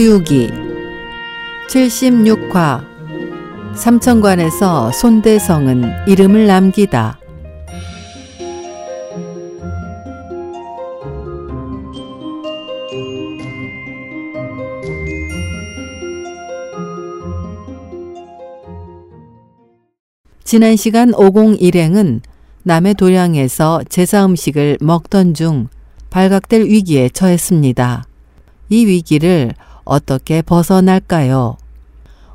서유기 76화 삼천관에서 손대성은 이름을 남기다. 지난 시간 501행은 남해 도량에서 제사 음식을 먹던 중 발각될 위기에 처했습니다. 이 위기를 어떻게 벗어날까요?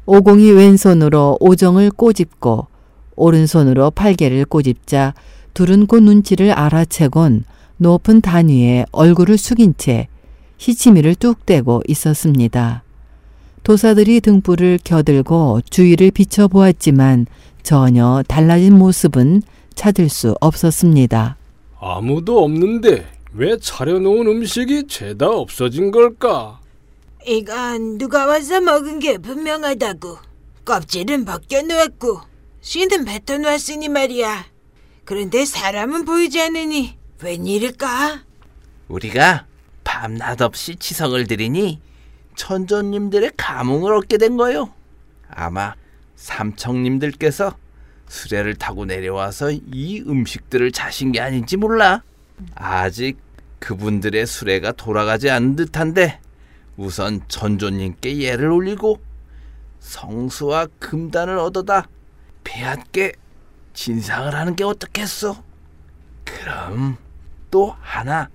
오공이 왼손으로 오정을 꼬집고 오른손으로 팔개를 꼬집자 둘은 그 눈치를 알아채곤 높은 단 위에 얼굴을 숙인 채 시치미를 뚝 떼고 있었습니다. 도사들이 등불을 겨들고 주위를 비춰보았지만 전혀 달라진 모습은 찾을 수 없었습니다. 아무도 없는데 왜 차려놓은 음식이 죄다 없어진 걸까? 이건 누가 와서 먹은 게 분명하다고. 껍질은 벗겨놓았고 씨는 뱉어놓았으니 말이야. 그런데 사람은 보이지 않으니 웬일일까? 우리가 밤낮 없이 치성을 드리니 천존님들의 감흥을 얻게 된 거요. 아마 삼청님들께서 수레를 타고 내려와서 이 음식들을 자신 게 아닌지 몰라. 아직 그분들의 수레가 돌아가지 않은 듯한데 우선 전조님께 예를 올리고 성수와 금단을 얻어다 배한께 진상을 하는 게 어떻겠어? 그럼 또 하나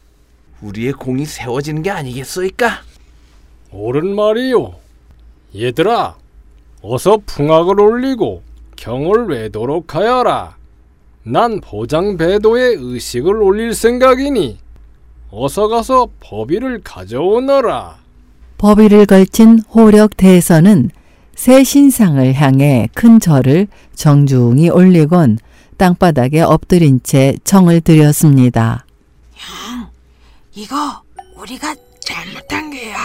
우리의 공이 세워지는 게 아니겠소이까? 옳은 말이요. 얘들아, 어서 풍악을 올리고 경을 외도록 하여라. 난 보장 배도에 의식을 올릴 생각이니 어서 가서 법의를 가져오너라. 법의를 걸친 호력 대선은 새 신상을 향해 큰 절을 정중히 올리곤 땅바닥에 엎드린 채 청을 드렸습니다. 형, 이거 우리가 잘못한 게야.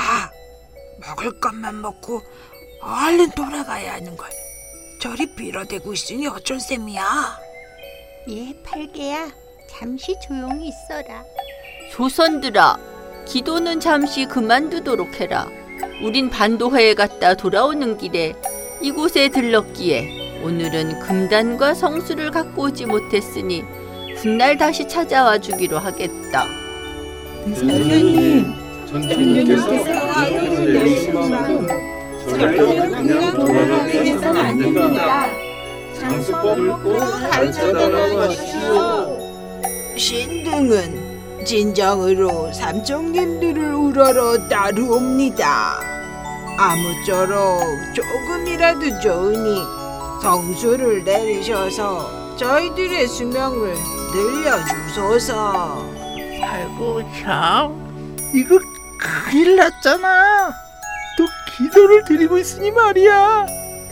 먹을 것만 먹고 얼른 돌아가야 하는 걸. 저리 빌어대고 있으니 어쩔 셈이야. 예, 팔개야. 잠시 조용히 있어라. 조선들아, 기도는 잠시 그만두도록 해라. 우린 반도회에 갔다 돌아오는 길에 이곳에 들렀기에 오늘은 금단과 성수를 갖고 오지 못했으니 훗날 다시 찾아와 주기로 하겠다. 선생님, 전주님께서 저를 그냥 돌아가게 해서는 안 됩니다. 장수법을 꼭 가르쳐달라고 하시오. 신등은 진정으로 삼총님들을 우러러 따르옵니다. 아무쪼록 조금이라도 좋으니 성수를 내리셔서 저희들의 수명을 늘려주소서. 아이고 참 이거 큰일 났잖아. 또 기도를 드리고 있으니 말이야.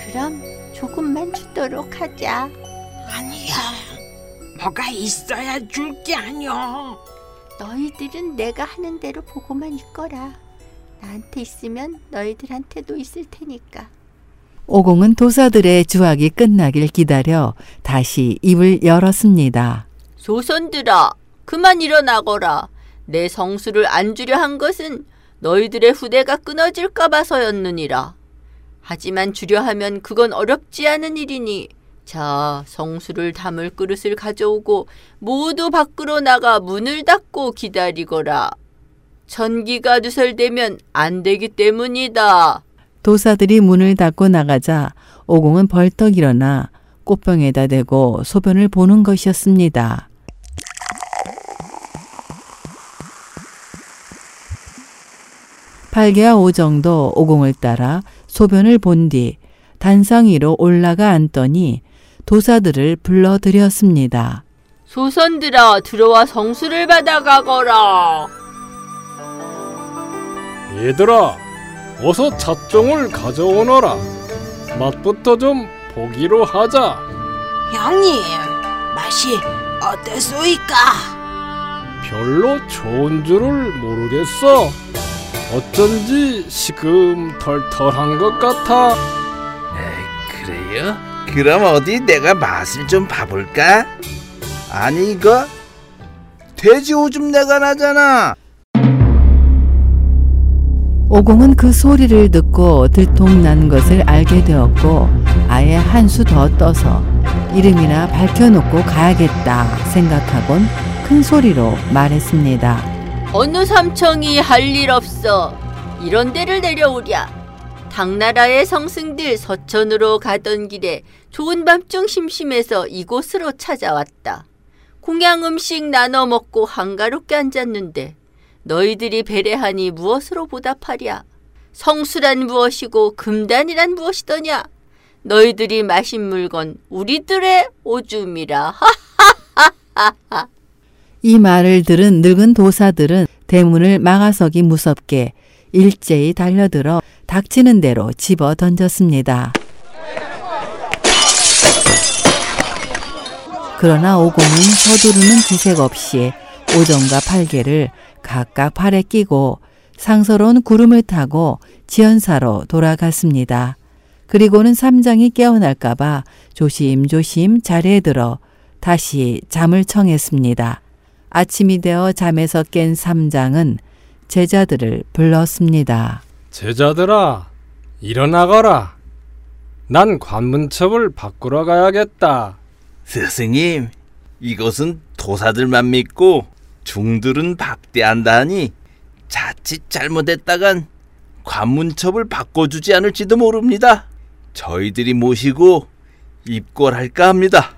그럼 조금만 주도록 하자. 아니야. 뭐가 있어야 줄 게 아니여. 너희들은 내가 하는 대로 보고만 있거라. 나한테 있으면 너희들한테도 있을 테니까. 오공은 도사들의 주악이 끝나길 기다려 다시 입을 열었습니다. 조선들아, 그만 일어나거라. 내 성수를 안 주려 한 것은 너희들의 후대가 끊어질까 봐서였느니라. 하지만 주려 하면 그건 어렵지 않은 일이니 자, 성수를 담을 그릇을 가져오고 모두 밖으로 나가 문을 닫고 기다리거라. 전기가 누설되면 안 되기 때문이다. 도사들이 문을 닫고 나가자 오공은 벌떡 일어나 꽃병에다 대고 소변을 보는 것이었습니다. 팔개와 오정도 오공을 따라 소변을 본 뒤 단상 위로 올라가 앉더니 도사들을 불러들였습니다. 조선들아, 들어와 성수를 받아가거라. 얘들아, 어서 잣종을 가져오너라. 맛부터 좀 보기로 하자. 형님, 맛이 어땠소이까? 별로 좋은 줄을 모르겠어. 어쩐지 시금털털한 것 같아. 에이, 그래요? 그럼 어디 내가 맛을 좀 봐볼까? 아니 이거 돼지 오줌 내가 나잖아. 오공은 그 소리를 듣고 들통난 것을 알게 되었고 아예 한 수 더 떠서 이름이나 밝혀놓고 가야겠다 생각하곤 큰 소리로 말했습니다. 어느 삼청이 할 일 없어 이런 데를 내려오랴. 당나라의 성승들 서천으로 가던 길에 좋은 밤중 심심해서 이곳으로 찾아왔다. 공양 음식 나눠 먹고 한가롭게 앉았는데 너희들이 배례하니 무엇으로 보답하랴? 성수란 무엇이고 금단이란 무엇이더냐? 너희들이 마신 물건 우리들의 오줌이라. 이 말을 들은 늙은 도사들은 대문을 막아서기 무섭게 일제히 달려들어 닥치는 대로 집어 던졌습니다. 그러나 오공은 서두르는 기색 없이 오정과 팔개를 각각 팔에 끼고 상서로운 구름을 타고 지연사로 돌아갔습니다. 그리고는 삼장이 깨어날까봐 조심조심 자리에 들어 다시 잠을 청했습니다. 아침이 되어 잠에서 깬 삼장은 제자들을 불렀습니다. 제자들아, 일어나거라. 난 관문첩을 바꾸러 가야겠다. 스승님, 이것은 도사들만 믿고 중들은 박대한다니 자칫 잘못했다간 관문첩을 바꿔주지 않을지도 모릅니다. 저희들이 모시고 입궐할까 합니다.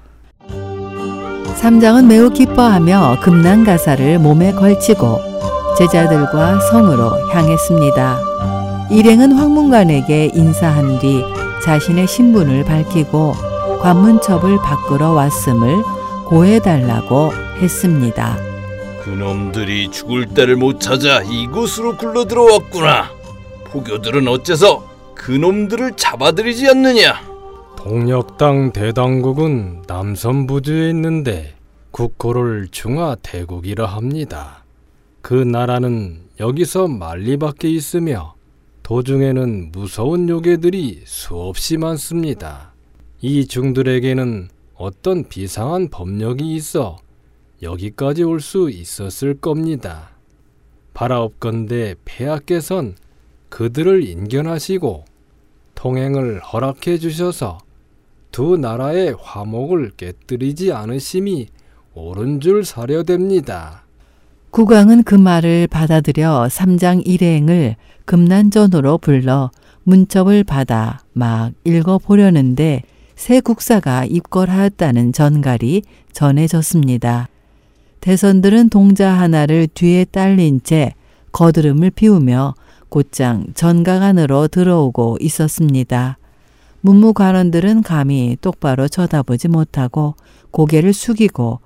삼장은 매우 기뻐하며 금난 가사를 몸에 걸치고 제자들과 성으로 향했습니다. 일행은 황문관에게 인사한 뒤 자신의 신분을 밝히고 관문첩을 바꾸러 왔음을 고해달라고 했습니다. 그놈들이 죽을 때를 못 찾아 이곳으로 굴러 들어왔구나. 포교들은 어째서 그놈들을 잡아들이지 않느냐? 동력당 대당국은 남선부주에 있는데 국호를 중화 대국이라 합니다. 그 나라는 여기서 만리 밖에 있으며 도중에는 무서운 요괴들이 수없이 많습니다. 이 중들에게는 어떤 비상한 법력이 있어 여기까지 올 수 있었을 겁니다. 바라옵건대 폐하께선 그들을 인견하시고 통행을 허락해 주셔서 두 나라의 화목을 깨뜨리지 않으심이 옳은 줄 사려됩니다. 국왕은 그 말을 받아들여 삼장 일행을 금난전으로 불러 문첩을 받아 막 읽어보려는데 새 국사가 입궐하였다는 전갈이 전해졌습니다. 대선들은 동자 하나를 뒤에 딸린 채 거드름을 피우며 곧장 전각 안으로 들어오고 있었습니다. 문무관원들은 감히 똑바로 쳐다보지 못하고 고개를 숙이고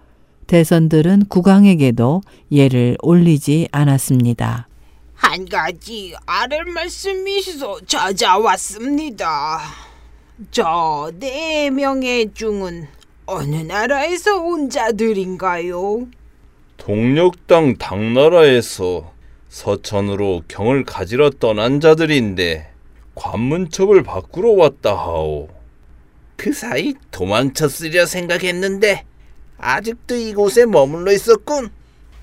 대선들은 국왕에게도 예를 올리지 않았습니다. 한 가지 아랠 말씀이 있어 찾아왔습니다. 저 네 명의 중은 어느 나라에서 온 자들인가요? 동력당 당나라에서 서천으로 경을 가지러 떠난 자들인데 관문첩을 바꾸러 왔다 하오. 그 사이 도망쳤으려 생각했는데 아직도 이곳에 머물러 있었군.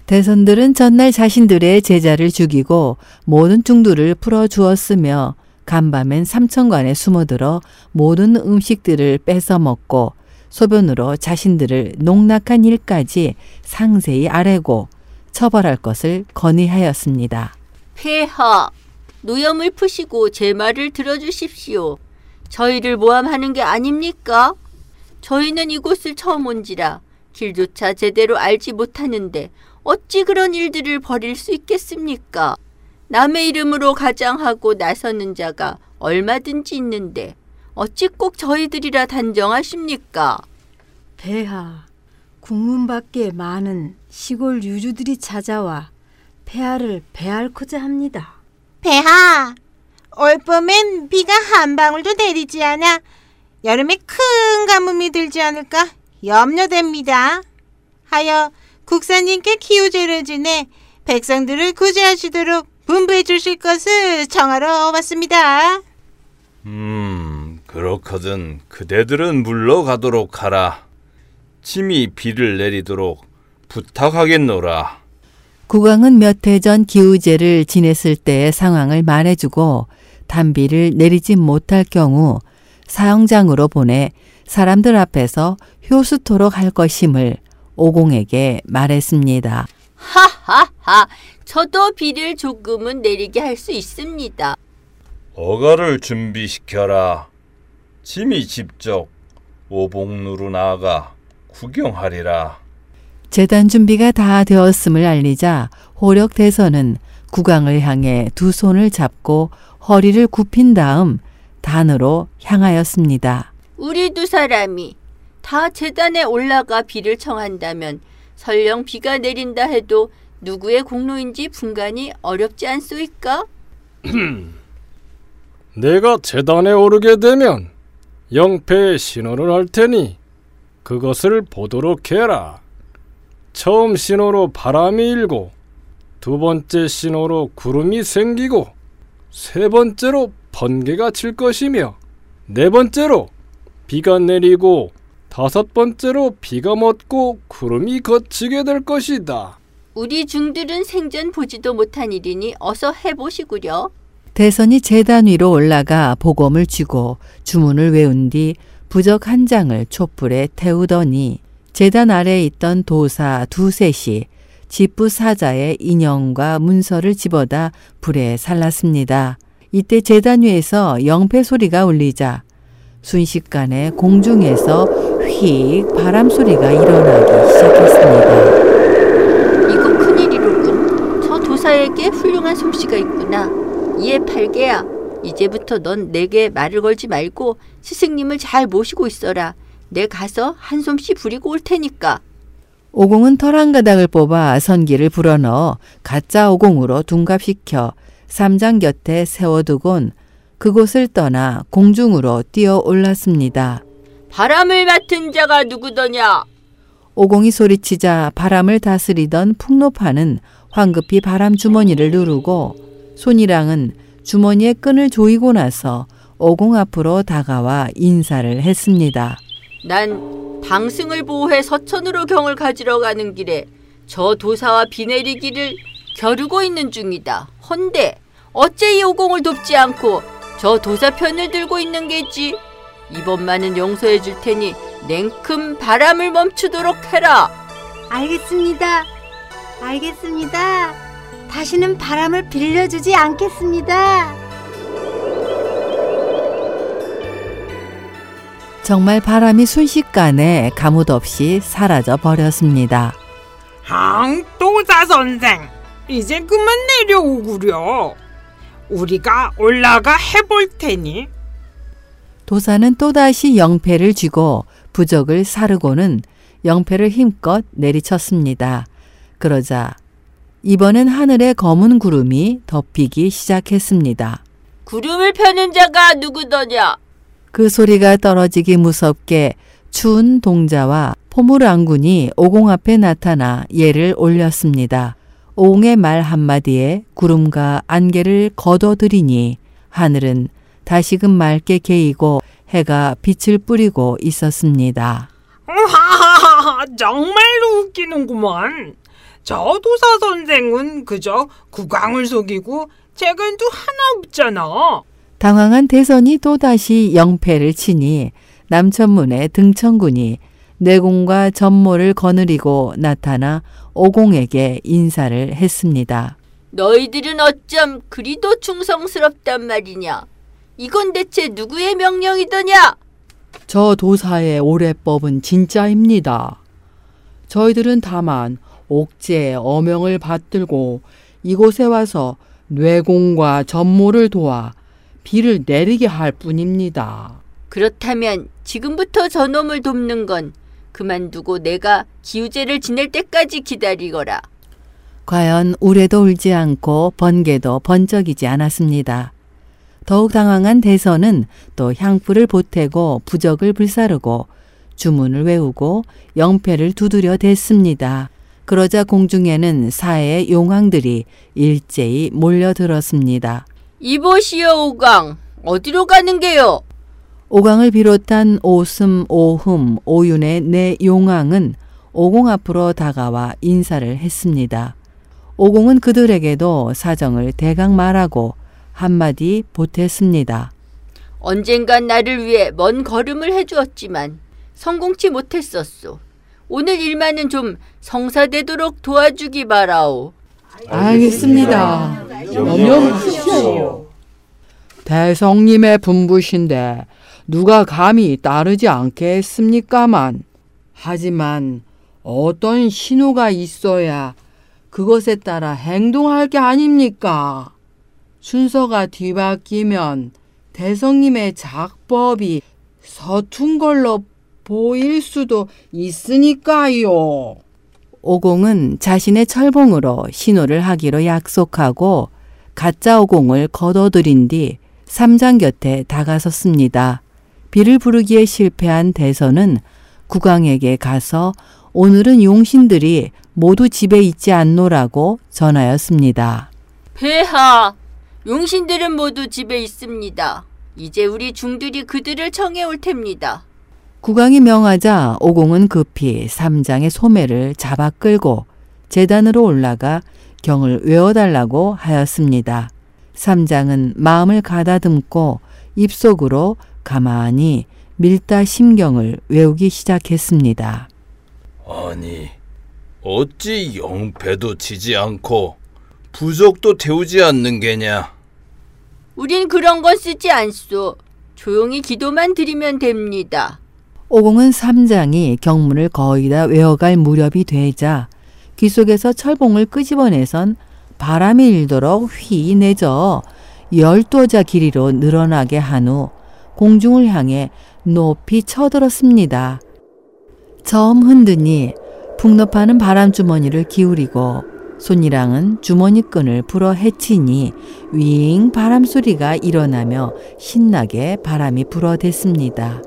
대선들은 전날 자신들의 제자를 죽이고 모든 중두를 풀어 주었으며 간밤엔 삼천관에 숨어들어 모든 음식들을 뺏어 먹고 소변으로 자신들을 농락한 일까지 상세히 아뢰고 처벌할 것을 건의하였습니다. 폐하, 노염을 푸시고 제 말을 들어주십시오. 저희를 모함하는 게 아닙니까? 저희는 이곳을 처음 온지라 길조차 제대로 알지 못하는데 어찌 그런 일들을 벌일 수 있겠습니까? 남의 이름으로 가장하고 나서는 자가 얼마든지 있는데 어찌 꼭 저희들이라 단정하십니까? 폐하, 국문 밖에 많은 시골 유주들이 찾아와 폐하를 배앓고자 합니다. 폐하, 올 봄엔 비가 한 방울도 내리지 않아 여름에 큰 가뭄이 들지 않을까 염려됩니다. 하여 국사님께 기우제를 지내 백성들을 구제하시도록 분부해 주실 것을 청하러 왔습니다. 음, 그렇거든. 그대들은 물러가도록 하라. 침이 비를 내리도록 부탁하겠노라. 국왕은 몇 해 전 기우제를 지냈을 때의 상황을 말해주고 단비를 내리지 못할 경우 사형장으로 보내 사람들 앞에서 효수토록 할 것임을 오공에게 말했습니다. 하하하, 저도 비를 조금은 내리게 할 수 있습니다. 어가를 준비시켜라. 짐이 직접 오봉루로 나아가 구경하리라. 재단 준비가 다 되었음을 알리자 호력 대선은 국왕을 향해 두 손을 잡고 허리를 굽힌 다음 단으로 향하였습니다. 우리 두 사람이 다 재단에 올라가 비를 청한다면 설령 비가 내린다 해도 누구의 공로인지 분간이 어렵지 않소이까? 내가 재단에 오르게 되면 영패에 신호를 할 테니 그것을 보도록 해라. 처음 신호로 바람이 일고 두 번째 신호로 구름이 생기고 세 번째로 번개가 칠 것이며 네 번째로 비가 내리고 다섯 번째로 비가 멎고 구름이 걷히게 될 것이다. 우리 중들은 생전 보지도 못한 일이니 어서 해보시구려. 대선이 재단 위로 올라가 복음을 쥐고 주문을 외운 뒤 부적 한 장을 촛불에 태우더니 재단 아래에 있던 도사 두셋이 집부 사자의 인형과 문서를 집어다 불에 살랐습니다. 이때 재단 위에서 영패 소리가 울리자 순식간에 공중에서 휙 바람 소리가 일어나기 시작했습니다. 이거 큰일이로군. 저 도사에게 훌륭한 솜씨가 있구나. 이에 팔개야. 이제부터 넌 내게 말을 걸지 말고 스승님을 잘 모시고 있어라. 내 가서 한 솜씨 부리고 올 테니까. 오공은 털 한 가닥을 뽑아 선기를 불어넣어 가짜 오공으로 둔갑시켜 삼장 곁에 세워두곤 그곳을 떠나 공중으로 뛰어 올랐습니다. 바람을 맡은 자가 누구더냐? 오공이 소리치자 바람을 다스리던 풍노파는 황급히 바람 주머니를 누르고 손이랑은 주머니의 끈을 조이고 나서 오공 앞으로 다가와 인사를 했습니다. 난 당승을 보호해 서천으로 경을 가지러 가는 길에 저 도사와 비 내리기를 겨루고 있는 중이다. 헌데 어째 이 오공을 돕지 않고 저 도사 편을 들고 있는 게지? 이번만은 용서해 줄 테니 냉큼 바람을 멈추도록 해라. 알겠습니다. 알겠습니다. 다시는 바람을 빌려주지 않겠습니다. 정말 바람이 순식간에 가뭇 없이 사라져 버렸습니다. 항도사 선생, 이제 그만 내려오구려. 우리가 올라가 해볼 테니. 도사는 또다시 영패를 쥐고 부적을 사르고는 영패를 힘껏 내리쳤습니다. 그러자 이번엔 하늘에 검은 구름이 덮이기 시작했습니다. 구름을 펴는 자가 누구더냐? 그 소리가 떨어지기 무섭게 추운 동자와 포물왕군이 오공 앞에 나타나 예를 올렸습니다. 오공의 말 한마디에 구름과 안개를 걷어들이니 하늘은 다시금 맑게 개이고 해가 빛을 뿌리고 있었습니다. 하하하, 정말로 웃기는구만. 저 도사 선생은 그저 국왕을 속이고 재간도 하나 없잖아. 당황한 대선이 또다시 영패를 치니 남천문의 등천군이 내공과 전모를 거느리고 나타나 오공에게 인사를 했습니다. 너희들은 어쩜 그리도 충성스럽단 말이냐? 이건 대체 누구의 명령이더냐? 저 도사의 오래법은 진짜입니다. 저희들은 다만 옥제의 어명을 받들고 이곳에 와서 뇌공과 전모를 도와 비를 내리게 할 뿐입니다. 그렇다면 지금부터 저놈을 돕는 건 그만두고 내가 기우제를 지낼 때까지 기다리거라. 과연 우레도 울지 않고 번개도 번쩍이지 않았습니다. 더욱 당황한 대선은 또 향불을 보태고 부적을 불사르고 주문을 외우고 영패를 두드려 댔습니다. 그러자 공중에는 사해의 용왕들이 일제히 몰려들었습니다. 이보시오 오강 어디로 가는 게요? 오강을 비롯한 오슴, 오흠, 오윤의 네 용왕은 오공 앞으로 다가와 인사를 했습니다. 오공은 그들에게도 사정을 대강 말하고 한마디 보탰습니다. 언젠간 나를 위해 먼 걸음을 해주었지만 성공치 못했었소. 오늘 일만은 좀 성사되도록 도와주기 바라오. 알겠습니다. 염려하십시오. 대성님의 분부신데 누가 감히 따르지 않겠습니까만 하지만 어떤 신호가 있어야 그것에 따라 행동할 게 아닙니까? 순서가 뒤바뀌면 대성님의 작법이 서툰 걸로 보일 수도 있으니까요. 오공은 자신의 철봉으로 신호를 하기로 약속하고 가짜 오공을 거둬들인 뒤 삼장 곁에 다가섰습니다. 비를 부르기에 실패한 대선은 국왕에게 가서 오늘은 용신들이 모두 집에 있지 않노라고 전하였습니다. 폐하, 용신들은 모두 집에 있습니다. 이제 우리 중들이 그들을 청해 올 텐니다. 국왕이 명하자 오공은 급히 삼장의 소매를 잡아 끌고 재단으로 올라가 경을 외워달라고 하였습니다. 삼장은 마음을 가다듬고 입속으로 가만히 밀다 심경을 외우기 시작했습니다. 아니, 어찌 영패도 치지 않고 부적도 태우지 않는 게냐? 우린 그런 건 쓰지 않소. 조용히 기도만 드리면 됩니다. 오공은 삼장이 경문을 거의 다 외워갈 무렵이 되자 귀 속에서 철봉을 끄집어내선 바람이 일도록 휘 내져 열두자 길이로 늘어나게 한 후 공중을 향해 높이 쳐들었습니다. 처음 흔드니 풍업하는 바람주머니를 기울이고 손이랑은 주머니끈을 풀어 헤치니 윙 바람소리가 일어나며 신나게 바람이 불어댔습니다.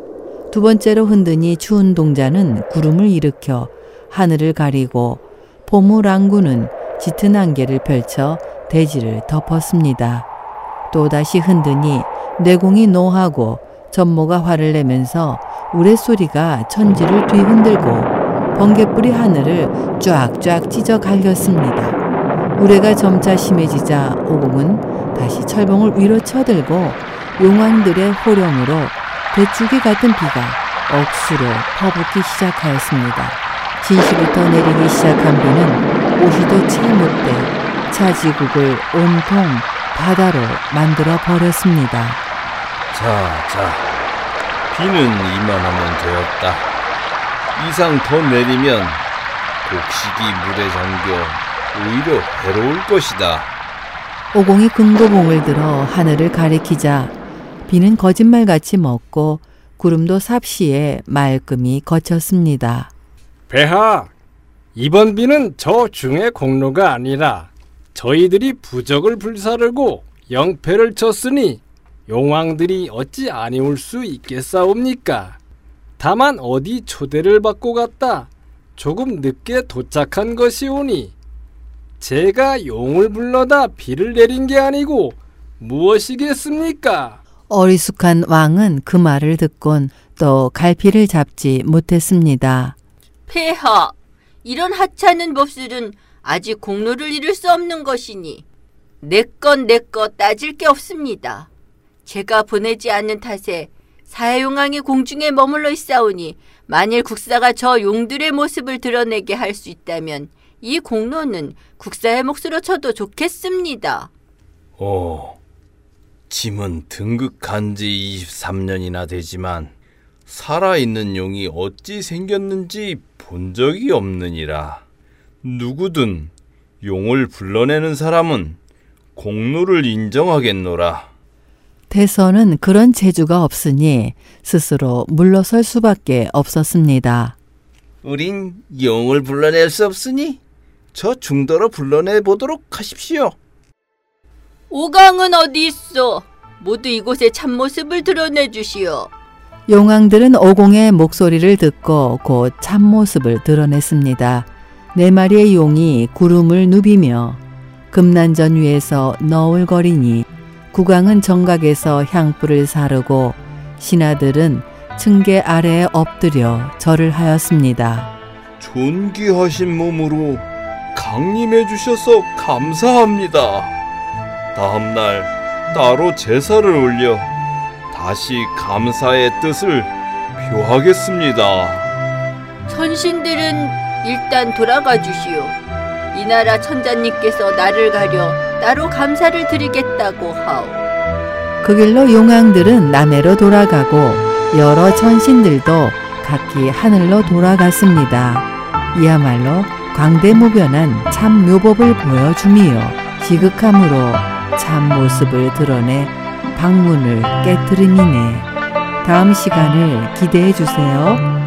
두 번째로 흔드니 추운 동자는 구름을 일으켜 하늘을 가리고 포무랑구는 짙은 안개를 펼쳐 대지를 덮었습니다. 또다시 흔드니 내공이 노하고 전모가 화를 내면서 우레소리가 천지를 뒤흔들고 번개불이 하늘을 쫙쫙 찢어 갈겼습니다. 우레가 점차 심해지자 오공은 다시 철봉을 위로 쳐들고 용왕들의 호령으로 대추기 같은 비가 억수로 퍼붓기 시작하였습니다. 진시부터 내리기 시작한 비는 오시도 채 못돼 차지국을 온통 바다로 만들어 버렸습니다. 자, 자. 비는 이만하면 되었다. 이상 더 내리면 곡식이 물에 잠겨 오히려 해로울 것이다. 오공이 금고봉을 들어 하늘을 가리키자 비는 거짓말같이 먹고 구름도 삽시에 말끔히 거쳤습니다. 배하, 이번 비는 저 중의 공로가 아니라 저희들이 부적을 불사르고 영패를 쳤으니 용왕들이 어찌 아니올 수 있겠사옵니까? 다만 어디 초대를 받고 갔다 조금 늦게 도착한 것이오니 제가 용을 불러다 비를 내린 게 아니고 무엇이겠습니까? 어리숙한 왕은 그 말을 듣곤 또 갈피를 잡지 못했습니다. 폐하, 이런 하찮은 법술은 아직 공로를 이룰 수 없는 것이니 내건내것 따질 게 없습니다. 제가 보내지 않는 탓에 사해용왕이 공중에 머물러 있사오니 만일 국사가 저 용들의 모습을 드러내게 할 수 있다면 이 공로는 국사의 몫으로 쳐도 좋겠습니다. 오, 짐은 등극한 지 23년이나 되지만 살아있는 용이 어찌 생겼는지 본 적이 없느니라. 누구든 용을 불러내는 사람은 공로를 인정하겠노라. 대선은 그런 재주가 없으니 스스로 물러설 수밖에 없었습니다. 우린 용을 불러낼 수 없으니 저 중도로 불러내 보도록 하십시오. 오강은 어디 있어? 모두 이곳의 참모습을 드러내 주시오. 용왕들은 오공의 목소리를 듣고 곧 참모습을 드러냈습니다. 네 마리의 용이 구름을 누비며 금난전 위에서 너울거리니 국왕은 정각에서 향불을 사르고 신하들은 층계 아래에 엎드려 절을 하였습니다. 존귀하신 몸으로 강림해 주셔서 감사합니다. 다음 날 따로 제사를 올려 다시 감사의 뜻을 표하겠습니다. 천신들은 일단 돌아가 주시오. 이 나라 천자님께서 나를 가려 따로 감사를 드리겠다고 하오. 그 길로 용왕들은 남해로 돌아가고 여러 천신들도 각기 하늘로 돌아갔습니다. 이야말로 광대무변한 참 묘법을 보여줌이요. 지극함으로 참 모습을 드러내 방문을 깨뜨림이네. 다음 시간을 기대해 주세요.